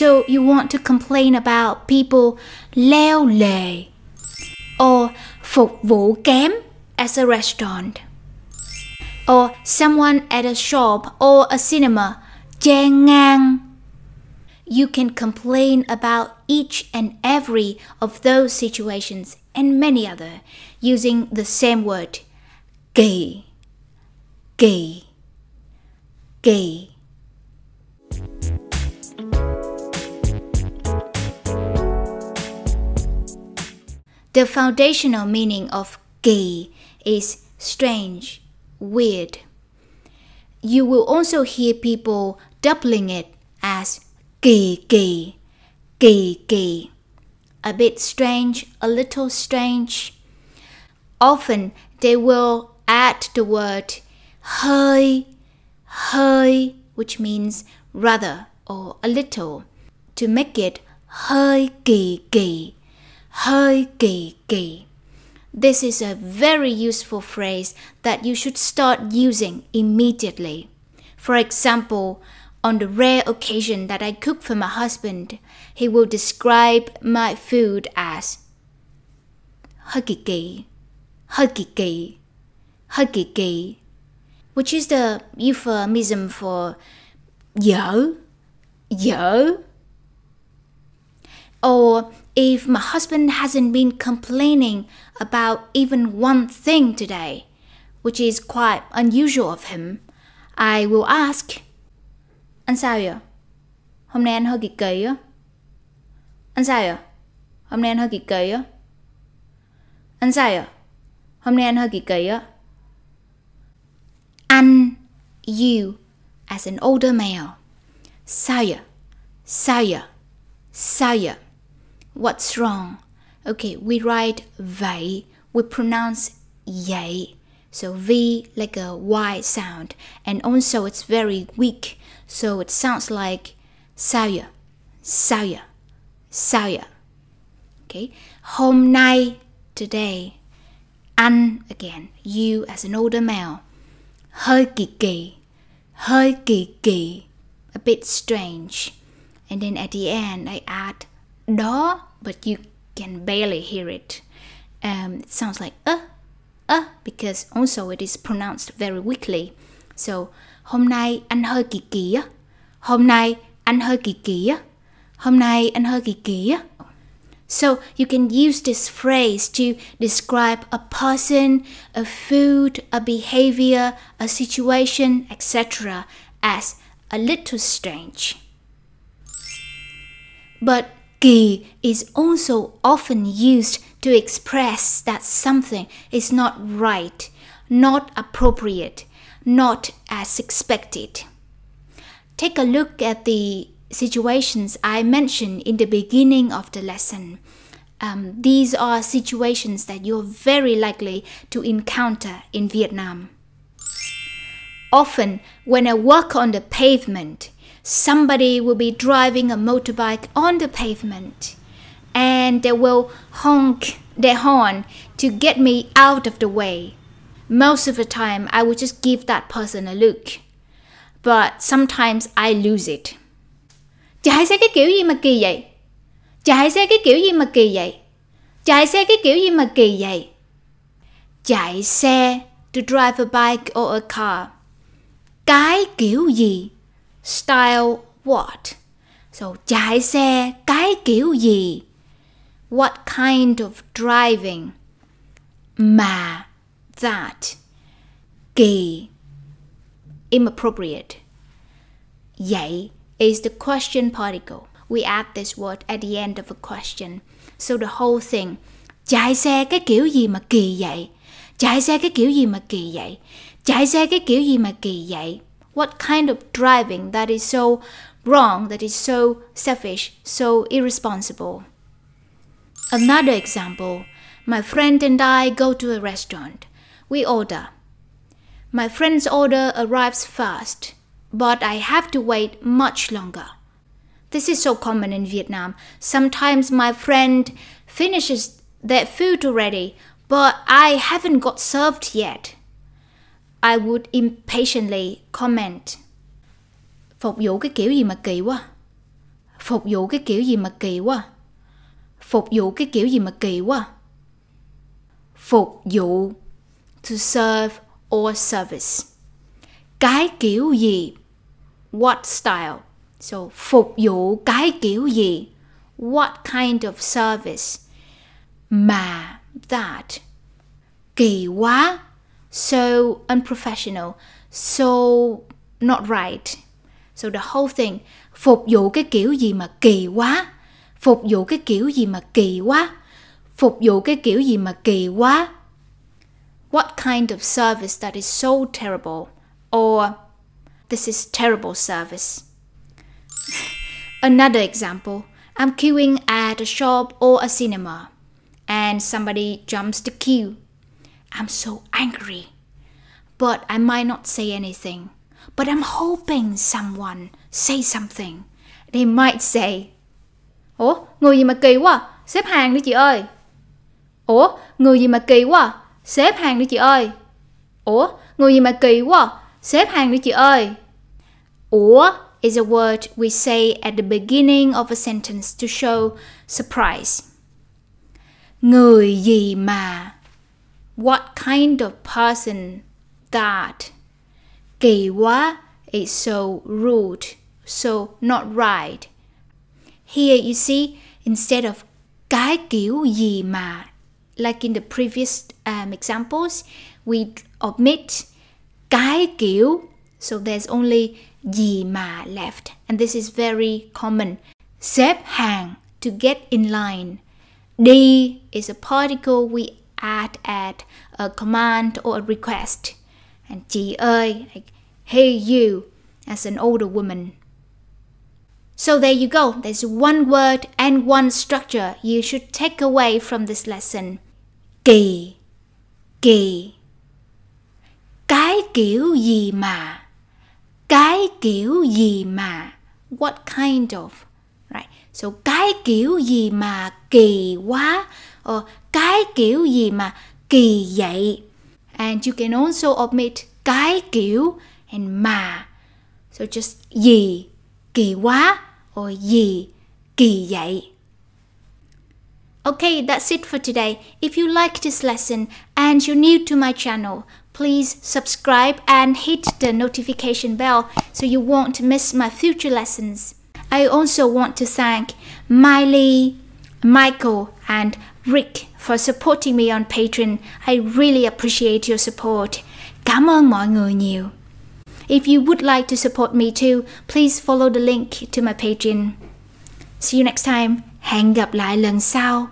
So you want to complain about people leo lề or phục vụ kém as a restaurant or someone at a shop or a cinema. Chen ngang. You can complain about each and every of those situations and many other using the same word. Kỳ kỳ kỳ The foundational meaning of kỳ is strange, weird. You will also hear people doubling it as kỳ kỳ, kỳ kỳ. A bit strange, a little strange. Often they will add the word hơi, hơi, which means rather or a little, to make it hơi kỳ kỳ hơi kỳ kỳ. This is a very useful phrase that you should start using immediately. For example, on the rare occasion that I cook for my husband, he will describe my food as hơi kỳ kỳ, hơi kỳ kỳ, which is the euphemism for dở, dở. Or if my husband hasn't been complaining about even one thing today, which is quite unusual of him, I will ask, Anh sao vậy? Hôm nay anh hơi kỳ kỳ á. Anh sao vậy? Hôm nay anh hơi kỳ kỳ á. Anh sao vậy? Hôm nay anh hơi kỳ kỳ á. Anh, you, as an older male. Sao vậy? Sao vậy? Sao vậy? What's wrong? Okay, we write vậy, we pronounce yay. So V like a Y sound, and also it's very weak, so it sounds like vậy, sao vậy. Okay, hôm nay, today. Anh again, you as an older male. Hơi kỳ kỳ, hơi kỳ kỳ, a bit strange. And then at the end I add đó, but you can barely hear it. Um, it sounds like uh, uh, because also it is pronounced very weakly. So, hôm nay anh hơi kỳ kỳ á. Hôm nay anh hơi kỳ kỳ á. Hôm nay anh hơi kỳ kỳ á. So you can use this phrase to describe a person, a food, a behavior, a situation, etc. as a little strange. But kỳ is also often used to express that something is not right, not appropriate, not as expected. Take a look at the situations I mentioned in the beginning of the lesson. Um, these are situations that you're very likely to encounter in Vietnam. Often, when I walk on the pavement, somebody will be driving a motorbike on the pavement and they will honk their horn to get me out of the way. Most of the time, I will just give that person a look. But sometimes I lose it. Chạy xe cái kiểu gì mà kỳ vậy? Chạy xe cái kiểu gì mà kỳ vậy? Chạy xe cái kiểu gì mà kỳ vậy? Chạy xe to drive a bike or a car. Cái kiểu gì? Style what? So chạy xe cái kiểu? What kind of driving? Mà that kỳ inappropriate. Vậy is the question particle. We add this word at the end of a question. So the whole thing. Chạy xe cái kiểu gì mà kỳ vậy? Chạy xe cái kiểu gì mà kỳ kỳ vậy? What kind of driving that is so wrong, that is so selfish, so irresponsible? Another example. My friend and I go to a restaurant. We order. My friend's order arrives fast, but I have to wait much longer. This is so common in Vietnam. Sometimes my friend finishes their food already, but I haven't got served yet. I would impatiently comment. Phục vụ cái kiểu gì mà kỳ quá. Phục vụ cái kiểu gì mà kỳ quá. Phục vụ cái kiểu gì mà kỳ quá. Phục vụ to serve or service. Cái kiểu gì? What style? So, phục vụ cái kiểu gì? What kind of service? Mà that kỳ quá so unprofessional. So not right. So the whole thing. Phục vụ cái kiểu gì mà kỳ quá. Phục vụ cái kiểu gì mà kỳ quá. Phục vụ cái kiểu gì mà kỳ quá. What kind of service that is so terrible? Or this is terrible service. Another example. I'm queuing at a shop or a cinema. And somebody jumps the queue i'm so angry but i might not say anything but i'm hoping someone say something they might say Ủa, người gì mà kỳ quá, xếp hàng đi chị ơi. Ủa, người gì mà kỳ quá, xếp hàng đi chị ơi. Ủa, người gì mà kỳ quá, xếp hàng đi chị ơi. Ủa is a word we say at the beginning of a sentence to show surprise. Người gì mà What kind of person that quá is so rude, so not right. Here you see, instead of cái kiểu gì mà, like in the previous um, examples, we omit cái kiểu, so there's only gì mà left, and this is very common. Xếp hàng to get in line. Đi is a particle we add at a command or a request. And chị ơi, like, hey you, as an older woman. So there you go. There's one word and one structure you should take away from this lesson. Kỳ, kỳ. Cái kiểu gì mà? Cái kiểu gì mà? What kind of? Right. So cái kiểu gì mà kỳ quá? Or cái kiểu gì mà kỳ vậy? And you can also omit cái kiểu and mà. So just gì, kỳ quá or gì, kỳ vậy. Okay, that's it for today. If you like this lesson and you're new to my channel, please subscribe and hit the notification bell so you won't miss my future lessons. I also want to thank Miley, Michael, and Rick for supporting me on Patreon. I really appreciate your support. Cảm ơn mọi người nhiều. If you would like to support me too, please follow the link to my Patreon. See you next time. Hẹn gặp lại lần sau.